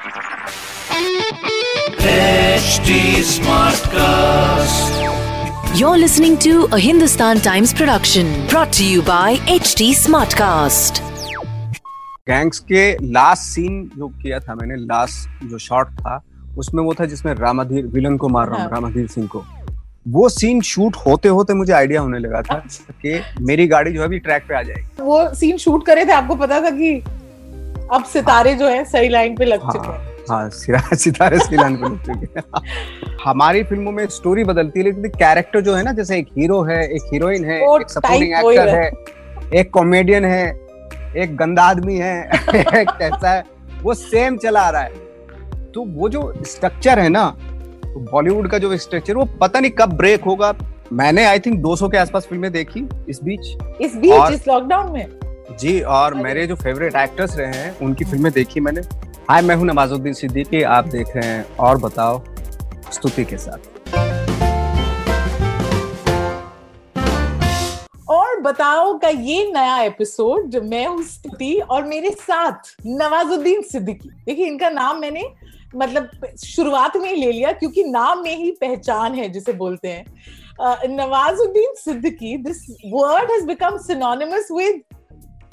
HD Smartcast. You're listening to a Hindustan Times production brought to you by HD Smartcast. Gangs के last scene जो किया था मैंने last जो shot था उसमें वो था जिसमें रामाधीर विलन को मार रहा हूँ हाँ। रामाधीर सिंह को वो सीन शूट होते होते मुझे आइडिया होने लगा था कि मेरी गाड़ी जो है अभी ट्रैक पे आ जाएगी वो सीन शूट करे थे आपको पता था कि अब सितारे जो है सही लाइन पे लग चुके हाँ। हैं हाँ सितारे सीलान पे लग चुके हैं। हमारी फ़िल्मों में स्टोरी बदलती है लेकिन कैरेक्टर जो है ना जैसे एक हीरो है एक हीरोइन है एक सपोर्टिंग एक्टर है। है एक कॉमेडियन है एक गंदा आदमी है एक कैसा है वो सेम चला आ रहा है। तो वो जो स्ट्रक्चर है ना तो बॉलीवुड का जो स्ट्रक्चर वो पता नहीं कब ब्रेक होगा। मैंने आई थिंक 200 के आसपास फ़िल्में देखी इस बीच। इस बीच इस लॉकडाउन में? जी, और मेरे जो फेवरेट एक्टर्स रहे हैं, उनकी फ़िल्में देखी मैंने। हाय मैं हूँ नवाजुद्दीन सिद्दीकी, आप देख रहे हैं, और बताओ, स्तुति के साथ। और बताओ का ये नया एपिसोड मैं हूँ स्तुति, और मेरे साथ नवाजुद्दीन सिद्दीकी। देखिए, इनका नाम मैंने मतलब शुरुआत में ही ले लिया, क्योंकि नाम में ही पहचान है, जिसे बोलते हैं। Nawazuddin Siddiqui this word has become synonymous with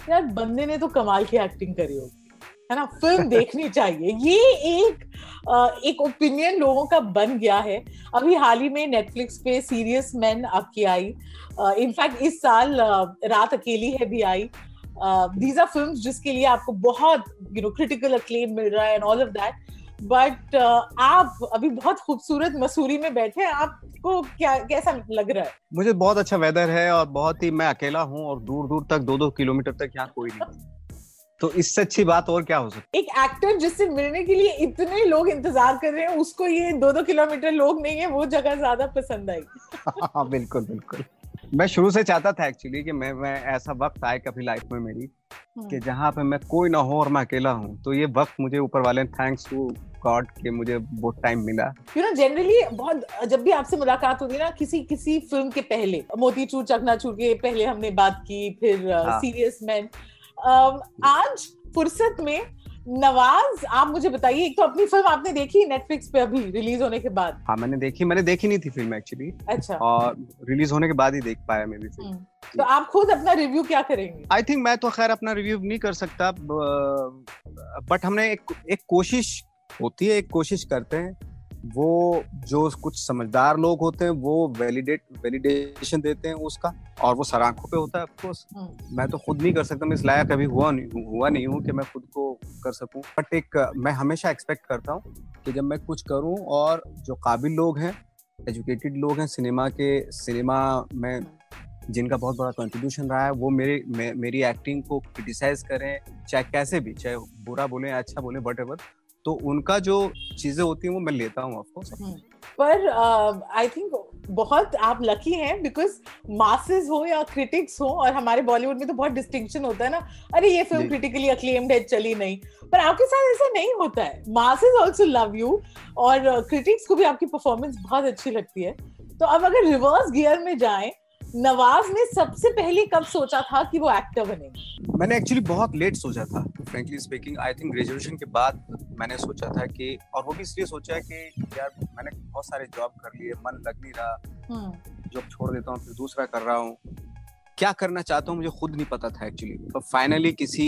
यार बंदे ने तो कमाल की एक्टिंग करी होगी। है ना? फ़िल्म देखनी चाहिए। ये एक आ, एक ओपिनियन लोगों का बन गया है। अभी हाल ही में नेटफ्लिक्स पे सीरियस मैन आपकी आई। इनफैक्ट इस साल आ, रात अकेली है भी आई। दीज आर फिल्म्स जिसके लिए आपको बहुत यू नो क्रिटिकल अक्लेम मिल रहा है and all of that but uh, आप अभी बहुत खूबसूरत मसूरी में बैठे हैं आपको क्या कैसा लग रहा है? मुझे बहुत अच्छा वेदर है और बहुत ही मैं अकेला हूँ और दूर दूर तक दो दो किलोमीटर तक यहाँ कोई नहीं तो इससे अच्छी बात और क्या हो सकती एक एक्टर जिससे मिलने के लिए इतने लोग इंतज़ार कर रहे हैं उसको ये दो दो किलोमीटर लोग नहीं है वो जगह ज़्यादा पसंद आएगी हाँ बिल्कुल बिल्कुल। मैं शुरू से चाहता था एक्चुअली कि मैं मैं ऐसा वक्त आए कभी लाइफ में मेरी कि जहाँ पे मैं कोई ना हो और मैं अकेला हूँ। तो ये वक्त मुझे ऊपर वाले थैंक्स टू गॉड कि मुझे वो टाइम मिला। यू नो जनरली बहुत जब भी आपसे मुलाकात होगी ना किसी किसी फ़िल्म के पहले मोतीचूर चकनाचूर के पहले हमने बात की फिर हाँ। सीरियस मैन आज फुर्सत में नवाज़ आप मुझे बताइए एक तो अपनी फ़िल्म आपने देखी नेटफ्लिक्स पे अभी रिलीज़ होने के बाद? हाँ मैंने देखी मैंने देखी नहीं थी फ़िल्म एक्चुअली अच्छा। और रिलीज़ होने के बाद ही देख पाया मैं भी फ़िल्म हम्म। तो आप खुद अपना रिव्यू क्या करेंगे? आई थिंक मैं तो खैर अपना रिव्यू नहीं कर सकता बट हमने एक एक कोशिश होती है एक कोशिश करते हैं। वो जो कुछ समझदार लोग होते हैं वो वैलिडेट वैलिडेशन देते हैं उसका और वो सर आँखों पे होता है ऑफकोर्स हम्म। मैं तो खुद नहीं कर सकता मैं इस लायक अभी हुआ नहीं हुआ नहीं हूँ कि मैं खुद को कर सकूँ। बट एक मैं हमेशा एक्सपेक्ट करता हूँ कि जब मैं कुछ करूँ और जो काबिल लोग हैं एजुकेटेड लोग हैं सिनेमा के सिनेमा में जिनका बहुत बड़ा कंट्रीब्यूशन रहा है वो मेरे मे, मेरी एक्टिंग को क्रिटिसाइज करें चाहे कैसे भी चाहे बुरा बोले अच्छा बोले वट तो उनका जो चीज़ें होती हैं वो मैं लेता हूँ ऑफकोर्स पर आई uh, थिंक बहुत आप लकी हैं बिकॉज़ मासेस हो या क्रिटिक्स हो और हमारे बॉलीवुड में तो बहुत डिस्टिंक्शन होता है ना। अरे ये फ़िल्म क्रिटिकली अक्लेम्ड है चली नहीं। पर आपके साथ ऐसा नहीं होता है। मासेस आल्सो लव यू और क्रिटिक्स uh, को भी आपकी परफॉर्मेंस बहुत अच्छी लगती है। तो अब अगर रिवर्स गियर में जाएँ नवाज़ ने सबसे पहले कब सोचा था कि वो एक्टर बनेंगे? मैंने एक्चुअली बहुत लेट सोचा था frankly speaking I think graduation के बाद मैंने सोचा था कि और वो भी इसलिए सोचा कि यार मैंने बहुत सारे जॉब कर लिए मन लग नहीं रहा। जॉब छोड़ देता हूँ फिर दूसरा कर रहा हूँ। क्या करना चाहता हूँ मुझे खुद नहीं पता था एक्चुअली तो फाइनली किसी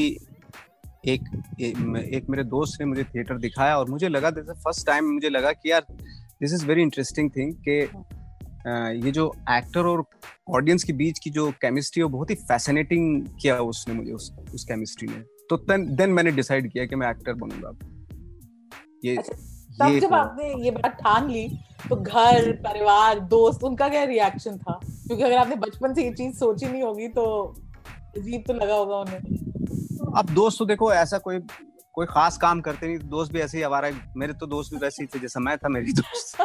एक एक मेरे दोस्त ने मुझे थिएटर दिखाया और मुझे लगा जैसे फ़र्स्ट टाइम मुझे लगा कि यार this is very interesting thing कि अ, ये जो एक्टर और ऑडियंस के बीच की जो केमिस्ट्री है बहुत ही फैसिनेटिंग किया उसने मुझे उस उस केमिस्ट्री ने। तो देन देन मैंने डिसाइड किया कि मैं एक्टर बनूँगा। ये अच्छा, तब ये जब आपने ये बात ठान ली तो घर परिवार दोस्त उनका क्या रिएक्शन था? क्योंकि अगर आपने बचपन से ये चीज़ सोची नहीं होगी तो अजीब तो लगा होगा उन्हें। अब दोस्त तो देखो ऐसा कोई कोई खास काम करते नहीं। दोस्त भी ऐसे ही आवारा मेरे तो दोस्त भी वैसे ही थे जैसा मैं था मेरी दोस्त।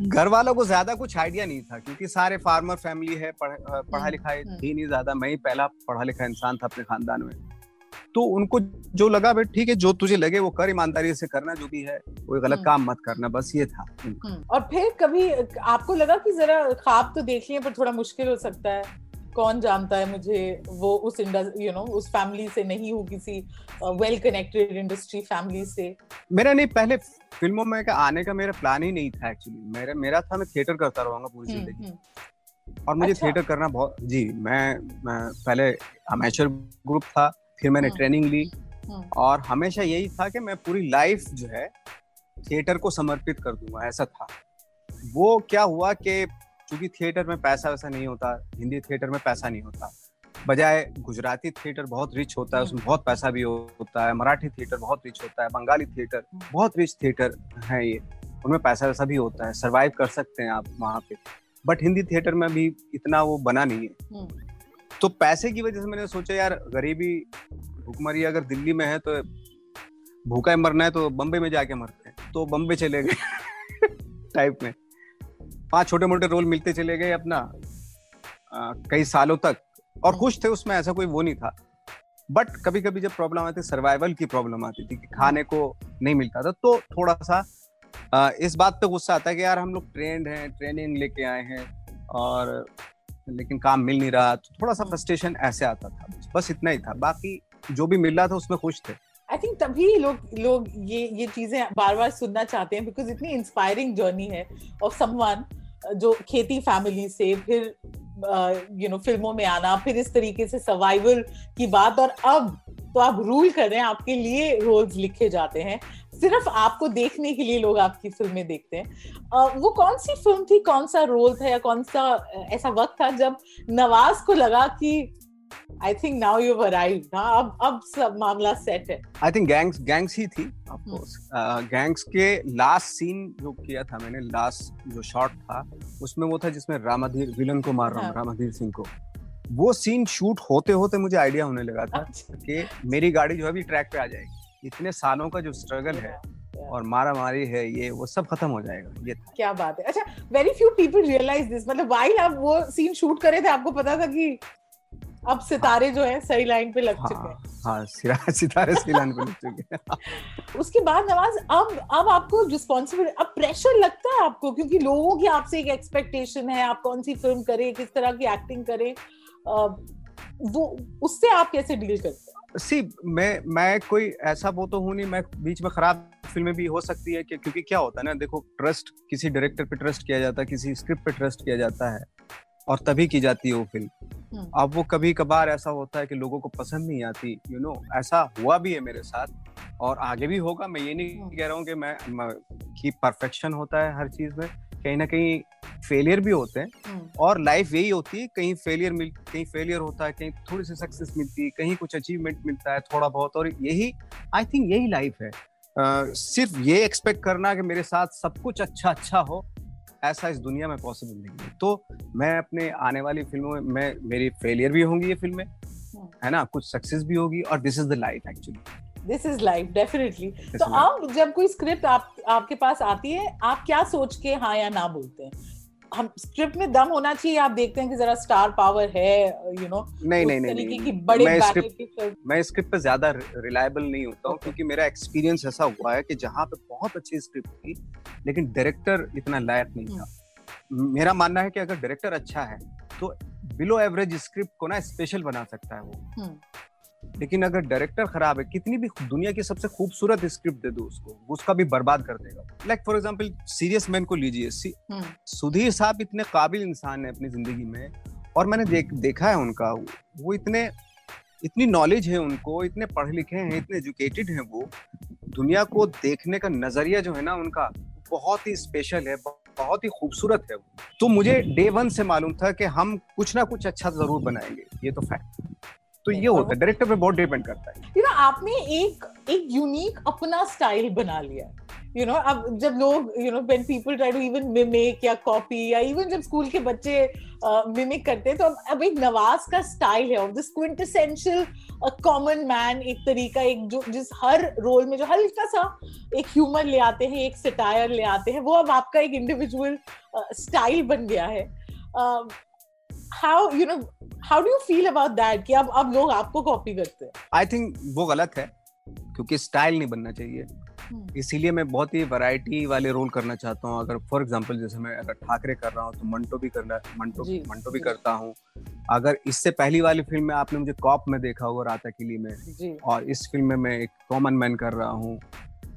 घर वालों को ज़्यादा कुछ आइडिया नहीं था क्योंकि सारे फार्मर फैमिली है पढ़, पढ़ा हम्म, लिखा है थी नहीं ज़्यादा। मैं ही पहला पढ़ा लिखा इंसान था अपने खानदान में। तो उनको जो लगा भाई ठीक है जो तुझे लगे वो कर ईमानदारी से करना जो भी है कोई गलत हम्म। काम मत करना। बस ये था और फिर कभी आपको लगा कि जरा ख्वाब तो देख लिए पर थोड़ा मुश्किल हो सकता है? कौन जानता है मुझे वो उस यू नो उस फैमिली से नहीं हूँ किसी वेल कनेक्टेड इंडस्ट्री फैमिली से मेरा नहीं पहले फ़िल्मों में का आने का मेरा प्लान ही नहीं था एक्चुअली मेरा मेरा था मैं थिएटर करता रहूँगा पूरी हम्म, ज़िंदगी हम्म। और मुझे अच्छा। थिएटर करना बहुत जी मैं, मैं पहले अमेचर ग्रुप था फिर मैंने ट्रेनिंग हम्म। ली और हमेशा यही था कि मैं पूरी लाइफ जो है थिएटर को समर्पित कर दूँगा ऐसा था वो क्या हुआ कि क्योंकि थिएटर में पैसा वैसा नहीं होता हिंदी थिएटर में पैसा नहीं होता। बजाय गुजराती थिएटर बहुत रिच होता है उसमें बहुत पैसा भी होता है मराठी थिएटर बहुत रिच होता है बंगाली थिएटर बहुत रिच थिएटर है ये उनमें पैसा वैसा भी होता है सर्वाइव कर सकते हैं आप वहाँ पे। बट हिंदी थिएटर में भी इतना वो बना नहीं है। तो पैसे की वजह से मैंने सोचा यार गरीबी भूखमरी अगर दिल्ली में है तो भूखा मरना है तो बम्बे में जाके मरते हैं। तो बम्बे चले गए टाइप में। पाँच छोटे मोटे रोल मिलते चले गए अपना आ, कई सालों तक और खुश थे उसमें ऐसा कोई वो नहीं था। बट कभी कभी जब प्रॉब्लम आती सर्वाइवल की प्रॉब्लम आती थी कि खाने को नहीं मिलता था तो थोड़ा सा आ, इस बात पे गुस्सा आता है कि यार हम लोग ट्रेंड हैं ट्रेनिंग लेके आए हैं और लेकिन काम मिल नहीं रहा तो थोड़ा सा फ्रस्ट्रेशन ऐसे आता था बस इतना ही था। बाकी जो भी मिल रहा था उसमें खुश थे। आई थिंक तभी लोग लोग ये ये चीज़ें बार बार सुनना चाहते हैं बिकॉज़ इतनी इंस्पायरिंग जर्नी है ऑफ़ समवन जो खेती फैमिली से, फिर यू नो फ़िल्मों में आना, फिर इस तरीके से सर्वाइवल की बात और अब तो आप रूल कर रहे हैं, आपके लिए रोल्स लिखे जाते हैं। सिर्फ़ आपको देखने के लिए लोग आपकी फ़िल्में देखते हैं। वो कौन सी फ़िल्म थी? कौन सा रोल था या कौन सा ऐसा वक्त था जब नवाज़ को लगा कि I think now you arrived हाँ अब अब सब मामला सेट है. आई थिंक गैंग्स गैंग्स ही थी ऑफ़ कोर्स गैंग्स के लास्ट सीन जो किया था मैंने लास्ट जो शॉट था उसमें वो था जिसमें रामाधीर विलन को मार रहा हूँ हाँ. रामाधीर सिंह को। वो सीन शूट होते होते मुझे आइडिया होने लगा था अच्छा। कि मेरी गाड़ी जो है अभी ट्रैक पे आ जाएगी। इतने सालों का जो स्ट्रगल है और मारा मारी है ये वो सब खत्म हो जाएगा ये था। क्या बात है। अच्छा very few people realise this मतलब वाइल आप वो सीन शूट करे थे आपको पता था कि अब सितारे जो है सही लाइन पे लग हाँ, चुके हैं हाँ सितारे सही लाइन पे लग चुके हैं। उसके बाद नवाज़ अब अब आपको रिस्पॉन्सिबिलिटी अब प्रेशर लगता है आपको क्योंकि लोगों की आपसे एक एक्सपेक्टेशन है आप कौन सी फ़िल्म करें किस तरह की एक्टिंग करें वो उससे आप कैसे डील करते हैं? सी मैं मैं कोई ऐसा वो तो हूँ नहीं मैं बीच में खराब फ़िल्में भी हो सकती है कि, क्योंकि क्या होता है ना देखो ट्रस्ट किसी डायरेक्टर पे ट्रस्ट किया जाता है किसी स्क्रिप्ट पे ट्रस्ट किया जाता है और तभी की जाती है वो फ़िल्म। अब वो कभी कभार ऐसा होता है कि लोगों को पसंद नहीं आती यू you नो know, ऐसा हुआ भी है मेरे साथ और आगे भी होगा मैं ये नहीं हम्म। कह रहा हूँ कि मैं, मैं कि परफेक्शन होता है हर चीज़ में कहीं ना कहीं फेलियर भी होते हैं हम्म। और लाइफ यही होती है कहीं फेलियर मिल कहीं फेलियर होता है कहीं थोड़ी सी सक्सेस मिलती है कहीं कुछ अचीवमेंट मिलता है थोड़ा बहुत और यही आई थिंक यही लाइफ है uh, सिर्फ़ ये एक्सपेक्ट करना कि मेरे साथ सब कुछ अच्छा अच्छा हो ऐसा इस दुनिया में पॉसिबल नहीं है। तो मैं अपने आने वाली फ़िल्मों में मैं मेरी फेलियर भी होंगी ये फ़िल्में हम्म। है ना? कुछ सक्सेस भी होगी और this is the life actually this is life definitely तो आप जब कोई स्क्रिप्ट आप आपके पास आती है आप क्या सोच के हाँ या ना बोलते हैं? हम स्क्रिप्ट में दम होना चाहिए आप देखते हैं कि जरा स्टार पावर है यू नो नहीं नहीं नहीं, नहीं, की बड़े मैं स्क्रिप्ट मैं स्क्रिप्ट पे ज़्यादा रिलायबल नहीं होता हूँ क्योंकि मेरा एक्सपीरियंस ऐसा हुआ है कि जहाँ पे बहुत अच्छी स्क्रिप्ट थी लेकिन डायरेक्टर इतना लायक नहीं था हम्म। मेरा मानना है कि अगर डायरेक्टर अच्छा है तो बिलो एवरेज स्क्रिप्ट को ना स्पेशल बना सकता है वो हम्म। लेकिन अगर डायरेक्टर खराब है कितनी भी दुनिया की सबसे खूबसूरत स्क्रिप्ट दे दो उसको उसका भी बर्बाद कर देगा। Like for example serious man को लीजिए हम्म। सुधीर साहब इतने काबिल इंसान है अपनी ज़िंदगी में और मैंने देख देखा है उनका वो इतने इतनी नॉलेज है उनको इतने पढ़े लिखे हैं इतने एजुकेटेड हैं वो दुनिया को देखने का नज़रिया जो है ना उनका बहुत ही स्पेशल है बहुत ही खूबसूरत है वो। तो मुझे डे वन से मालूम था कि हम कुछ ना कुछ अच्छा ज़रूर बनाएँगे ये तो फैक्ट तो ये होता है डायरेक्टर पे बहुत डिपेंड करता है। यू नो आपने एक एक यूनिक अपना स्टाइल बना लिया यू नो अब जब लोग you know when people try to even mimic या कॉपी या इवन जब स्कूल के बच्चे मिमिक करते हैं तो अब एक नवाज़ का स्टाइल है of this quintessential common man एक तरीका एक जो जिस हर रोल में जो हल्का सा एक ह्यूमर ले आते हैं एक सिटायर ले आते हैं वो अब आपका एक इंडिविजुअल स्टाइल बन गया है। How you know how do you feel about that कि अब अब लोग आपको कॉपी करते हैं। आई थिंक वो गलत है क्योंकि स्टाइल नहीं बनना चाहिए। हम्म। इसीलिए मैं बहुत ही वैरायटी वाले रोल करना चाहता हूँ। अगर फॉर एग्जांपल जैसे मैं अगर ठाकरे कर रहा हूँ तो मंटो भी करना मंटो मंटो भी करता हूँ। अगर इससे पहली वाली फ़िल्म में आपने मुझे कॉप में देखा होगा राता किली में और इस फ़िल्म में मैं एक कॉमन मैन कर रहा हूँ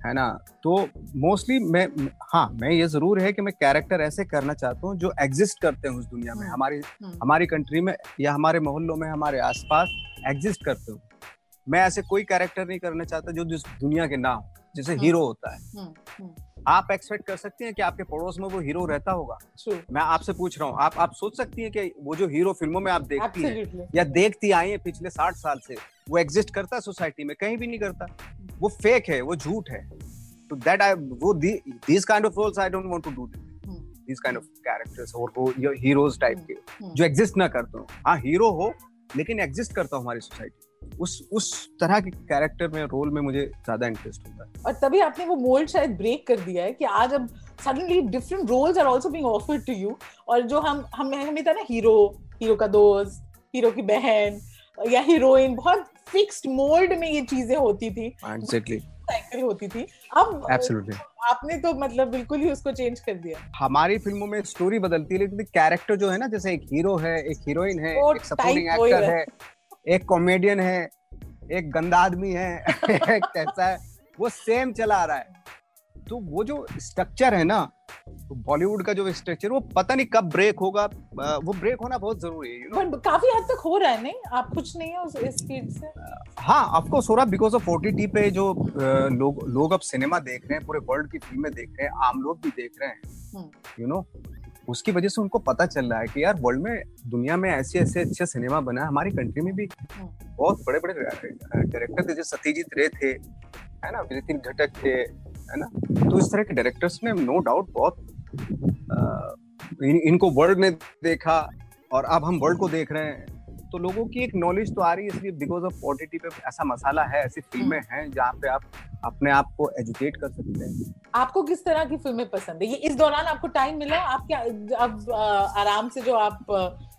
है ना तो मोस्टली मैं हाँ मैं ये ज़रूर है कि मैं कैरेक्टर ऐसे करना चाहता हूँ जो एग्जिस्ट करते हैं उस दुनिया में हम्म। हमारी हम्म। हमारी कंट्री में या हमारे मोहल्लों में हमारे आसपास एग्जिस्ट करते हो मैं ऐसे कोई कैरेक्टर नहीं करना चाहता जो जिस दुनिया के ना हो जैसे हीरो हम्म। होता है। आप एक्सपेक्ट कर सकती हैं कि आपके पड़ोस में वो हीरो रहता होगा। मैं आपसे पूछ रहा हूँ आप आप सोच सकती हैं कि वो जो हीरो फ़िल्मों में आप देखती हैं या देखती आई हैं पिछले साठ साल से वो एग्जिस्ट करता है सोसाइटी में कहीं भी नहीं करता। वो फेक है वो झूठ है। तो दैट आई वो these kind of roles I don't want to do this kind of characters और वो हीरोज टाइप के जो एग्जिस्ट ना करते हो हाँ हीरो हो लेकिन एग्जिस्ट करता हूँ हमारी सोसाइटी उस उस तरह के कैरेक्टर में रोल में मुझे ज़्यादा इंटरेस्ट होता है। और तभी आपने वो मोल्ड शायद ब्रेक कर दिया है कि आज अब suddenly different roles are also being offered to you और जो हम हम हमें था ना हीरो हीरो का दोस्त हीरो की बहन या हीरोइन बहुत फिक्स्ड मोल्ड में ये चीज़ें होती थी। एग्जैक्टली साइकिल होती थी। अब एब्सोल्युटली आपने तो मतलब बिल्कुल ही उसको चेंज कर दिया। हमारी फ़िल्मों में स्टोरी बदलती है लेकिन कैरेक्टर जो है ना जैसे एक हीरो है एक हीरोइन है एक सपोर्टिंग एक्टर है एक कॉमेडियन है एक गंदा आदमी है एक कैसा है वो सेम चला रहा है तो वो जो स्ट्रक्चर है ना तो बॉलीवुड का जो स्ट्रक्चर वो पता नहीं कब ब्रेक होगा वो ब्रेक होना बहुत ज़रूरी है you know? काफ़ी हद तक हो रहा है नहीं आप कुछ नहीं है उस इस फ़ील्ड से हाँ कोर्स हो रहा बिकॉज़ ऑफ़ ओटीटी पे जो लोग लोग अब सिनेमा देख रहे हैं पूरे वर्ल्ड की फ़िल्में देख रहे हैं आम लोग भी देख रहे हैं यू हम्म। नो उसकी वजह से उनको पता चल रहा है कि यार वर्ल्ड में दुनिया में ऐसे ऐसे अच्छे सिनेमा बना है हमारी कंट्री में भी बहुत बड़े बड़े डायरेक्टर थे जैसे सत्यजीत रे थे है ना नितिन घटक थे है ना? तो इस तरह के डायरेक्टर्स ने नो डाउट बहुत आ, इन, इनको वर्ल्ड ने देखा और अब हम वर्ल्ड को देख रहे हैं। तो लोगों की एक नॉलेज तो आ रही है इसलिए बिकॉज़ ऑफ़ ओटीटी पे ऐसा मसाला है ऐसी फ़िल्में हम्म। हैं जहाँ पे आप अपने आप को एजुकेट कर सकते हैं। आपको किस तरह की फ़िल्में पसंद है? ये इस दौरान आपको टाइम मिला? आप क्या अब आराम से जो आप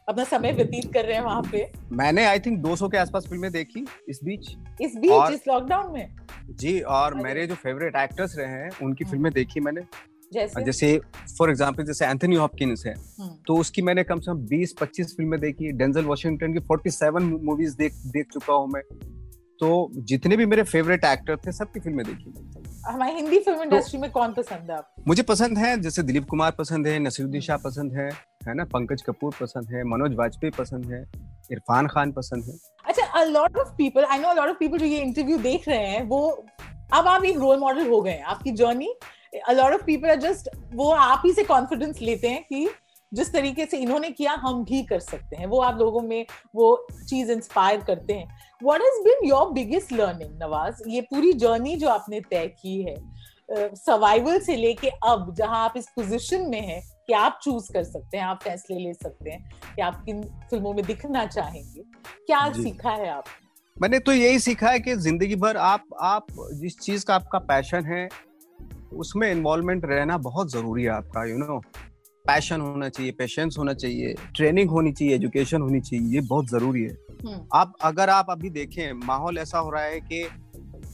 अपना समय व्यतीत कर रहे हैं वहाँ पे? मैंने आई थिंक 200 के आसपास फ़िल्में देखी इस बीच। इस बीच इस लॉकडाउन में? जी और मेरे जो फेवरेट एक्टर्स रहे हैं उनकी फ़िल्में हम्म। देखी मैंने। जैसे? जैसे फॉर एग्ज़ाम्पल जैसे एंथनी हॉपकिंस है हम्म। तो उसकी मैंने कम से कम 20 25 फ़िल्में देखी डेंजल वॉशिंगटन की 47 मूवीज़ देख देख चुका हूँ मैं। तो जितने भी मेरे फेवरेट एक्टर थे सबकी फ़िल्में देखी। हमारी हिंदी फ़िल्म इंडस्ट्री तो, में कौन पसंद है आप? मुझे पसंद है जैसे दिलीप कुमार पसंद है नसीरुद्दीन शाह पसंद है है ना? पंकज कपूर पसंद है मनोज वाजपेयी पसंद है इरफान खान पसंद है। अच्छा a lot of people I know a lot of people जो ये इंटरव्यू देख रहे हैं वो अब आप एक रोल मॉडल हो गए आपकी journey a lot of people are just वो आप ही से कॉन्फिडेंस लेते हैं कि जिस तरीके से इन्होंने किया हम भी कर सकते हैं। वो आप लोगों में वो चीज़ इंस्पायर करते हैं। What has been your biggest learning Nawaz? ये पूरी जर्नी जो आपने तय की है सर्वाइवल uh, से लेके अब जहाँ आप इस पोजीशन में हैं कि आप चूज़ कर सकते हैं आप फैसले ले सकते हैं कि आप किन फ़िल्मों में दिखना चाहेंगे। क्या सीखा है आप मैंने तो यही सीखा है कि ज़िंदगी भर आप आप जिस चीज़ का आपका पैशन है उसमें इन्वॉल्वमेंट रहना बहुत ज़रूरी है आपका यू नो पैशन होना चाहिए पेशेंस होना चाहिए ट्रेनिंग होनी चाहिए एजुकेशन होनी चाहिए ये बहुत ज़रूरी है हम्म। आप अगर आप अभी देखें माहौल ऐसा हो रहा है कि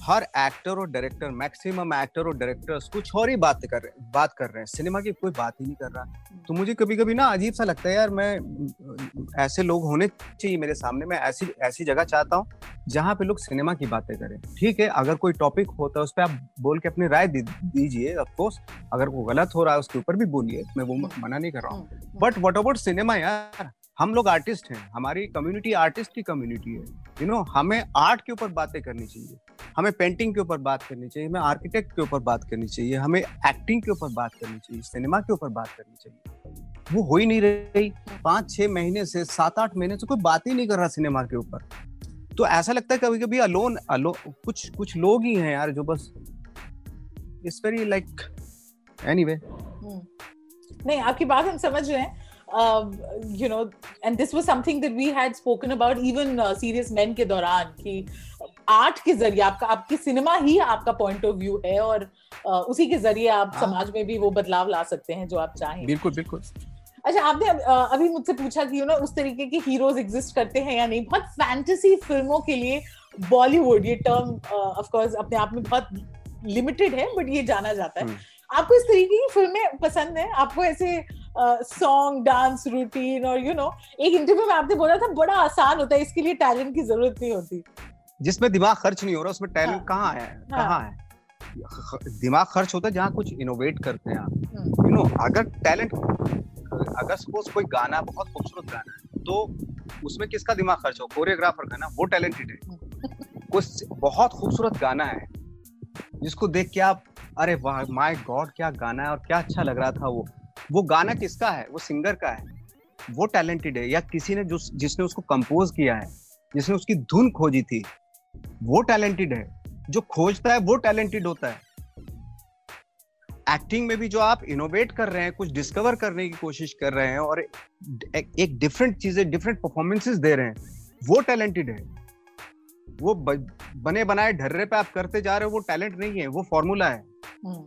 हर एक्टर और डायरेक्टर मैक्सिमम एक्टर और डायरेक्टर्स कुछ और ही बात कर रहे बात कर रहे हैं। सिनेमा की कोई बात ही नहीं कर रहा। तो मुझे कभी कभी ना अजीब सा लगता है यार मैं ऐसे लोग होने चाहिए मेरे सामने। मैं ऐसी ऐसी जगह चाहता हूँ जहाँ पे लोग सिनेमा की बातें करें। ठीक है अगर कोई टॉपिक होता है उस पर आप बोल के अपनी राय दीजिए ऑफकोर्स अगर वो गलत हो रहा है उसके ऊपर भी बोलिए। मैं वो मना नहीं कर रहा हूँ। बट वट अबाउट सिनेमा यार? हम लोग आर्टिस्ट हैं। हमारी कम्युनिटी आर्टिस्ट की कम्युनिटी है। यू you नो know, हमें आर्ट के ऊपर बातें करनी चाहिए। हमें पेंटिंग के ऊपर बात करनी चाहिए, हमें आर्किटेक्ट के ऊपर बात करनी चाहिए, हमें एक्टिंग के ऊपर बात करनी चाहिए सिनेमा के ऊपर बात करनी चाहिए। वो हो ही नहीं रही। पाँच छह महीने से सात आठ महीने से कोई बात ही नहीं कर रहा सिनेमा के ऊपर। तो ऐसा लगता है कभी कभी अलोन अलो कुछ कुछ लोग ही हैं यार जो बस इट्स वेरी लाइक एनीवे नहीं, आपकी बात हम समझ रहे हैं। You know and this was something that we had spoken about even serious men के दौरान कि आर्ट के ज़रिए आपका आपकी सिनेमा ही आपका पॉइंट ऑफ़ व्यू है और उसी के ज़रिए आप हाँ. समाज में भी वो बदलाव ला सकते हैं जो आप चाहें। बिल्कुल बिल्कुल। अच्छा आपने अभी मुझसे पूछा कि यू नो उस तरीके के हीरोज एग्जिस्ट करते हैं या नहीं? बहुत फैंटेसी फ़िल्मों के लिए बॉलीवुड ये टर्म ऑफ़ कोर्स अपने आप में बहुत लिमिटेड है बट ये जाना जाता है। हम्म। आपको इस तरीके की फ़िल्में पसंद है? आपको ऐसे सॉन्ग डांस रूटीन और यू नो एक इंटरव्यू में आपने बोला था बड़ा आसान होता है इसके लिए टैलेंट की ज़रूरत नहीं होती। जिसमें दिमाग खर्च नहीं हो रहा उसमें टैलेंट हाँ, कहाँ है? हाँ, कहाँ है? दिमाग खर्च होता है जहाँ कुछ इनोवेट करते हैं आप। You hmm. नो अगर टैलेंट अगर सपोज़ कोई गाना बहुत खूबसूरत गाना है तो उसमें किसका दिमाग खर्च हो? कोरियोग्राफर का ना वो टैलेंटेड है। कुछ बहुत खूबसूरत गाना है जिसको देख के आप अरे वाह माय गॉड क्या गाना है और क्या अच्छा लग रहा था वो। वो गाना किसका है? वो सिंगर का है। वो टैलेंटेड है या किसी ने जो जिसने उसको कंपोज किया है जिसने उसकी धुन खोजी थी वो टैलेंटेड है। जो खोजता है वो टैलेंटेड होता है। एक्टिंग में भी जो आप इनोवेट कर रहे हैं कुछ डिस्कवर करने की कोशिश कर रहे हैं और एक डिफरेंट चीज़ें डिफरेंट परफॉर्मेंसेस दे रहे हैं वो टैलेंटेड है। वो बने बनाए ढर्रे पे आप करते जा रहे हो वो टैलेंट नहीं है वो फॉर्मूला है। हम्म।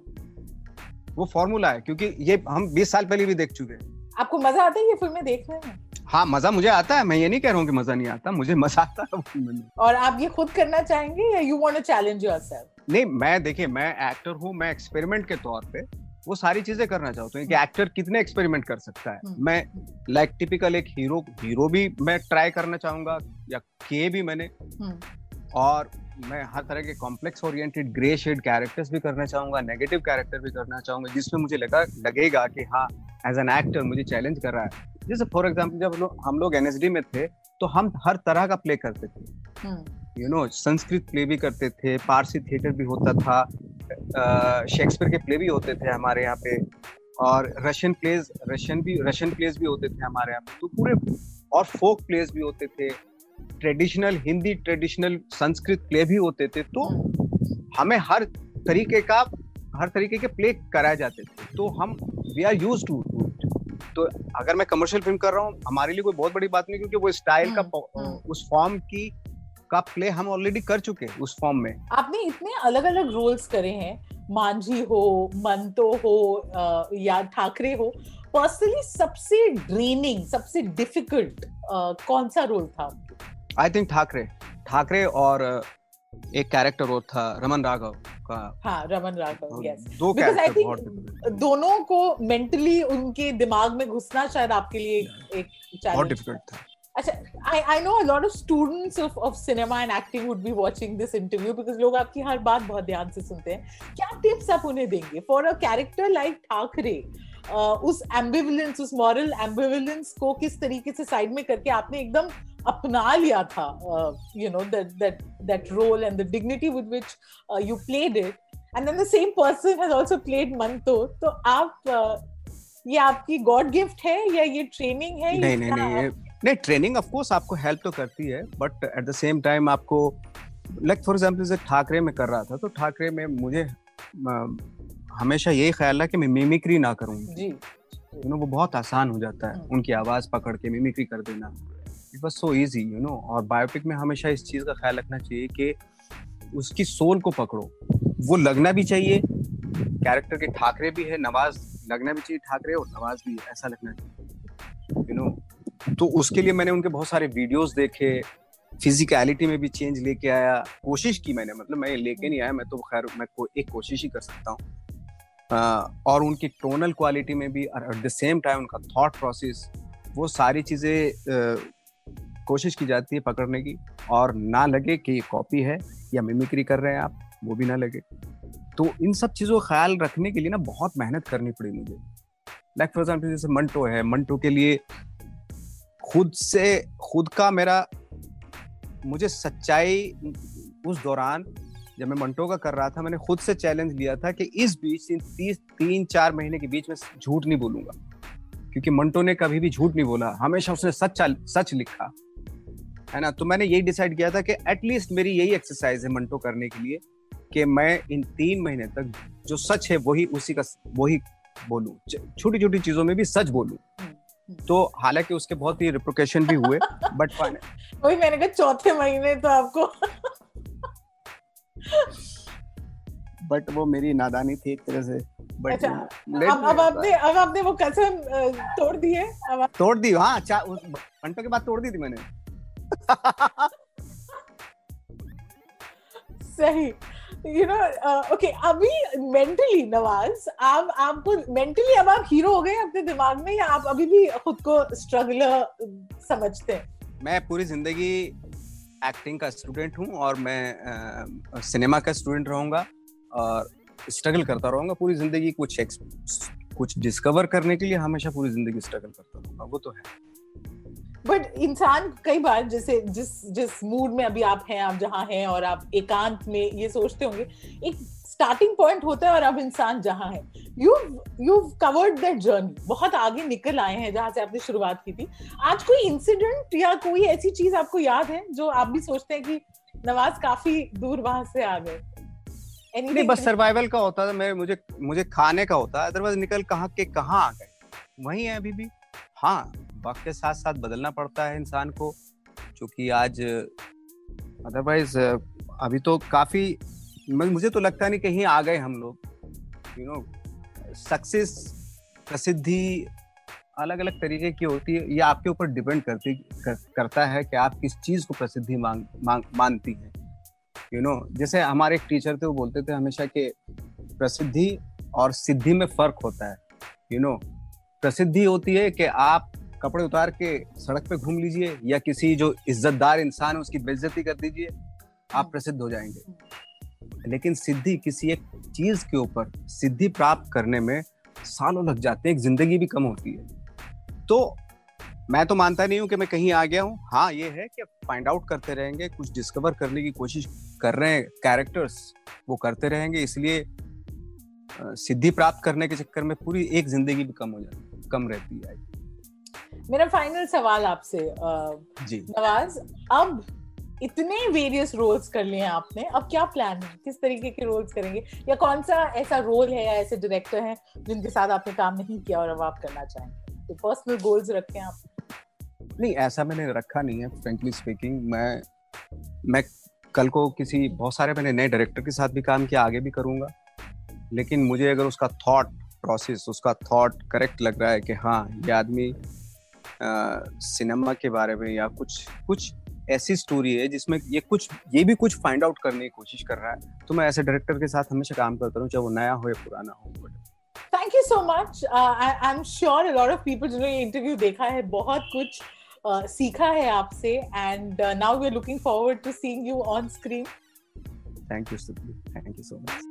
वो फॉर्मूला है क्योंकि ये हम 20 साल पहले भी देख चुके हैं। आपको मज़ा आता है ये फ़िल्में देखने में? हाँ मज़ा मुझे आता है मैं ये नहीं कह रहा हूँ कि मज़ा नहीं आता मुझे मज़ा आता है और आप ये खुद करना चाहेंगे या you want to challenge yourself नहीं मैं देखिए मैं एक्टर हूँ मैं एक्सपेरिमेंट के तौर पे वो सारी चीज़ें करना चाहता हूँ। कि एक्टर कितने एक्सपेरिमेंट कर सकता है? हम्म। मैं लाइक like, टिपिकल एक हीरो हीरो भी मैं ट्राई करना चाहूँगा या के भी मैंने। हम्म। और मैं हर तरह के complex oriented grey shade characters भी करना चाहूँगा नेगेटिव कैरेक्टर भी करना चाहूँगा जिसमें मुझे लगा लगेगा कि हाँ एज एन एक्टर मुझे चैलेंज कर रहा है। जैसे फॉर एग्ज़ाम्पल जब लो, हम लोग एनएसडी में थे तो हम हर तरह का प्ले करते थे। यू नो संस्कृत प्ले भी करते थे पारसी थिएटर भी होता था शेक्सपियर के प्ले भी होते थे हमारे यहाँ पे और रशियन प्लेज रशियन भी रशियन प्लेज भी होते थे हमारे यहाँ पे। तो पूरे और फोक प्लेज भी होते थे traditional Hindi traditional Sanskrit play भी होते थे तो हमें हर तरीके का हर तरीके के प्ले कराए जाते थे। तो हम वी आर यूज़ टू तो अगर मैं कमर्शियल फ़िल्म कर रहा हूँ हमारे लिए कोई बहुत बड़ी बात नहीं क्योंकि वो स्टाइल का हम्म, हम्म। उस फॉर्म की का प्ले हम ऑलरेडी कर चुके हैं उस फॉर्म में आपने इतने अलग अलग रोल्स करे हैं मांझी हो मंतो हो या ठाकरे हो पर्सनली सबसे ड्रेनिंग सबसे डिफ़िकल्ट कौन सा रोल था आई थिंक ठाकरे ठाकरे और एक कैरेक्टर और था रमन राघव का। हाँ Raman Raghav yes do think दोनों को मेंटली उनके दिमाग में घुसना शायद आपके लिए एक चैलेंज बहुत डिफ़िकल्ट था। अच्छा I I know a lot of students of of cinema and acting would be watching this interview because लोग आपकी हर बात बहुत ध्यान से सुनते हैं। क्या टिप्स आप उन्हें देंगे? For a character like Thackeray उस एम्बिविलेंस उस मॉरल एम्बिविलेंस को किस तरीके से साइड में करके आपने एकदम अपना लिया था you know that that that role and the dignity with which you played it and then the same person has also played Manto तो आप uh, ये आपकी गॉड गिफ्ट है या ये ट्रेनिंग है? नहीं नहीं नहीं नहीं ट्रेनिंग ऑफ़ कोर्स आपको हेल्प तो करती है but at the same time आपको लाइक फॉर एग्जांपल जैसे ठाकरे में कर रहा था तो ठाकरे में मुझे हमेशा यही ख्याल है कि मैं मिमिक्री ना करूँ। जी। यू नो वो बहुत आसान हो जाता है हम्म। उनकी आवाज़ पकड़ के मिमिक्री कर देना। It was so easy you know और बायोपिक में हमेशा इस चीज़ का ख्याल रखना चाहिए कि उसकी सोल को पकड़ो। वो लगना भी चाहिए। कैरेक्टर के ठाकरे भी है नवाज़ लगना भी चाहिए ठाकरे और नवाज़ भी है ऐसा लगना चाहिए यू नो तो उसके लिए मैंने उनके बहुत सारे वीडियोस देखे फिजिकलिटी में भी चेंज लेके आया। कोशिश की मैंने मतलब मैं लेके नहीं आया मैं तो खैर मैं को, एक कोशिश ही कर सकता हूँ। और उनकी टोनल क्वालिटी में भी एट द सेम टाइम उनका थॉट प्रोसेस वो सारी चीज़ें कोशिश की जाती है पकड़ने की, और ना लगे कि ये कॉपी है या मिमिक्री कर रहे हैं आप, वो भी ना लगे। तो इन सब चीज़ों का ख्याल रखने के लिए ना बहुत मेहनत करनी पड़ी मुझे। लाइक फॉर एग्ज़ाम्पल जैसे मंटो है मंटो के लिए खुद से, खुद का मेरा, मुझे सच्चाई उस दौरान जब मैं मंटो का कर रहा था, मैंने खुद से चैलेंज लिया था कि इस बीच इन तीस, तीन, चार महीने के बीच में झूठ नहीं बोलूँगा। क्योंकि मंटो ने कभी भी झूठ नहीं बोला। हमेशा उसने सच सच लिखा। है ना? तो मैंने यही डिसाइड किया था कि एटलीस्ट मेरी यही एक्सरसाइज है मंटो करने के लिए कि मैं इन तीन महीने तक जो सच है वही उसी का वही बोलूँ। छोटी छोटी चीज़ों में भी सच बोलूँ। तो हालाँकि उसके बहुत ही रिप्रोकेशन भी हुए बट वही मैंने कहा चौथे महीने तो आपको। बट वो मेरी नादानी थी एक तरह से बट अच्छा, अब अब आपने अब आपने वो कसम तोड़ दी है? अब तोड़ दी हाँ उस घंटों के बाद तोड़ दी थी मैंने। सही। यू नो ओके अभी मेंटली नवाज़, आप, आपको मेंटली अब आप हीरो हो गए अपने दिमाग में या आप अभी भी खुद को स्ट्रगलर समझते हैं? मैं पूरी ज़िंदगी एक्टिंग का स्टूडेंट हूँ और मैं सिनेमा का स्टूडेंट रहूँगा और स्ट्रगल करता रहूँगा पूरी ज़िंदगी कुछ कुछ डिस्कवर करने के लिए हमेशा पूरी ज़िंदगी स्ट्रगल करता रहूँगा। वो तो है। बट इंसान कई बार जैसे जिस जिस मूड में अभी आप हैं आप जहाँ हैं और आप एकांत में ये सोचते होंगे एक स्टार्टिंग पॉइंट होता है और अब इंसान जहाँ है। You you covered that journey बहुत आगे निकल आए हैं जहाँ से आपने शुरुआत की थी। आज कोई इंसिडेंट या कोई ऐसी चीज़ आपको याद है जो आप भी सोचते हैं कि नवाज़ काफ़ी दूर वहाँ से आ गए? नहीं बस सर्वाइवल का होता है मैं मुझे मुझे खाने का होता। है अदरवाइज़ निकल कहाँ के कहाँ आ गए? वही है अभी भी। हाँ। वक्त के साथ साथ बदलना पड़ता है इंसान को क्योंकि आज अदरवाइज़ अभी तो काफ़ी मुझे तो लगता नहीं कहीं आ गए हम लोग यू नो सक्सेस प्रसिद्धि अलग अलग तरीके की होती है ये आपके ऊपर डिपेंड करती कर, करता है कि आप किस चीज़ को प्रसिद्धि मांग, मांग मानती हैं। यू नो जैसे हमारे एक टीचर थे वो बोलते थे हमेशा कि प्रसिद्धि और सिद्धि में फ़र्क होता है। यू you नो know, प्रसिद्धि होती है कि आप कपड़े उतार के सड़क पे घूम लीजिए या किसी जो इज्जतदार इंसान है, उसकी बेइज्जती कर दीजिए, आप प्रसिद्ध हो जाएँगे। लेकिन सिद्धि किसी एक चीज़ के ऊपर सिद्धि प्राप्त करने में सालों लग जाते हैं ज़िंदगी भी कम होती है। तो मैं तो मानता नहीं हूँ कि मैं कहीं आ गया हूँ। हाँ ये है कि फाइंड आउट करते रहेंगे, कुछ डिस्कवर करने की कोशिश कर रहे हैं कैरेक्टर्स वो करते रहेंगे, इसलिए सिद्धि प्राप्त करने के चक्कर में पूरी एक ज़िंदगी भी कम हो जाती कम रहती है। मेरा फाइनल सवाल आपसे नवाज़ अब इतने वेरियस रोल्स कर लिए हैं आपने अब क्या प्लान है? किस तरीके के रोल्स करेंगे? या कौन सा ऐसा रोल है या ऐसे डायरेक्टर हैं जिनके साथ आपने काम नहीं किया और अब आप करना चाहेंगे? तो पर्सनल गोल्स रखे हैं आप। नहीं ऐसा मैंने रखा नहीं है फ्रेंकली स्पीकिंग मैं मैं कल को किसी बहुत सारे मैंने नए डायरेक्टर के साथ भी काम किया आगे भी करूँगा लेकिन मुझे अगर उसका थॉट प्रोसेस उसका थॉट करेक्ट लग रहा है कि हाँ ये आदमी सिनेमा के बारे में या कुछ कुछ ऐसी स्टोरी है जिसमें ये कुछ ये भी कुछ फाइंड आउट करने की कोशिश कर रहा है। तो मैं ऐसे डायरेक्टर के साथ हमेशा काम करता हूँ चाहे वो नया हो या पुराना हो thank you so much I am sure a lot of people जिन्होंने इंटरव्यू देखा है बहुत कुछ uh, सीखा है आपसे। And now we are looking forward to seeing you on screen thank you thank you so much